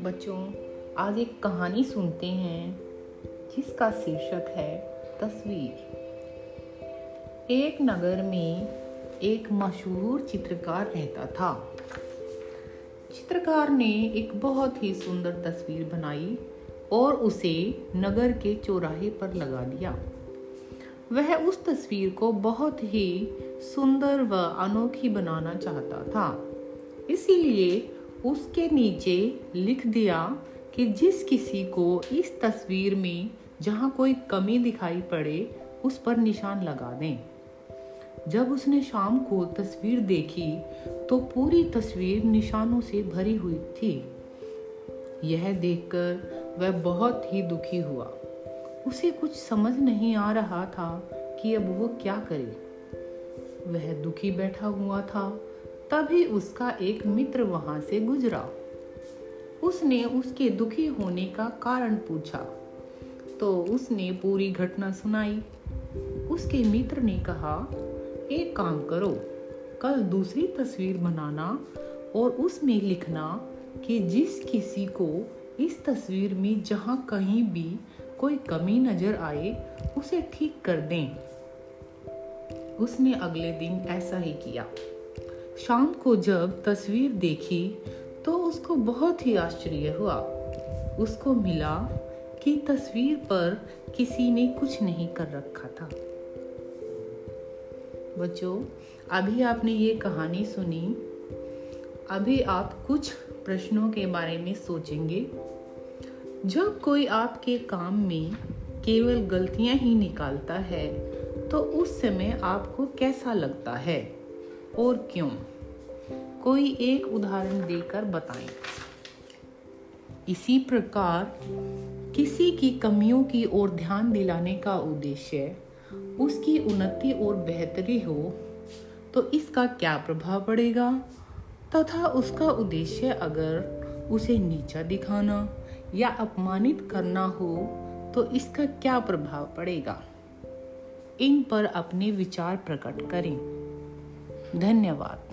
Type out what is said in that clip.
बच्चों, आज एक कहानी सुनते हैं, जिसका शीर्षक है तस्वीर। एक नगर में एक मशहूर चित्रकार रहता था। चित्रकार ने एक बहुत ही सुंदर तस्वीर बनाई और उसे नगर के चौराहे पर लगा दिया। वह उस तस्वीर को बहुत ही सुंदर व अनोखी बनाना चाहता था। इसीलिए उसके नीचे लिख दिया कि जिस किसी को इस तस्वीर में जहाँ कोई कमी दिखाई पड़े, उस पर निशान लगा दें। जब उसने शाम को तस्वीर देखी तो पूरी तस्वीर निशानों से भरी हुई थी। यह देखकर वह बहुत ही दुखी हुआ। उसे कुछ समझ नहीं आ रहा था कि अब वो क्या करे। वह दुखी बैठा हुआ था, तभी उसका एक मित्र वहाँ से गुजरा। उसने उसके दुखी होने का कारण पूछा। तो उसने पूरी घटना सुनाई। उसके मित्र ने कहा, एक काम करो, कल दूसरी तस्वीर बनाना और उसमें लिखना कि जिस किसी को इस तस्वीर में जहाँ कहीं भी कोई कमी नज़र आए, उसे ठीक कर दें। उसने अगले दिन ऐसा ही किया। शाम को जब तस्वीर देखी तो उसको बहुत ही आश्चर्य हुआ। उसको मिला कि तस्वीर पर किसी ने कुछ नहीं कर रखा था। बच्चों, अभी आपने ये कहानी सुनी। अभी आप कुछ प्रश्नों के बारे में सोचेंगे। जब कोई आपके काम में केवल गलतियाँ ही निकालता है तो उस समय आपको कैसा लगता है? और क्यों? कोई एक उदाहरण देकर बताएँ। इसी प्रकार, किसी की कमियों की ओर ध्यान दिलाने का उद्देश्य उसकी उन्नति और बेहतरी हो तो इसका क्या प्रभाव पड़ेगा? तथा उसका उद्देश्य अगर उसे नीचा दिखाना या अपमानित करना हो तो इसका क्या प्रभाव पड़ेगा? इन पर अपने विचार प्रकट करें। धन्यवाद।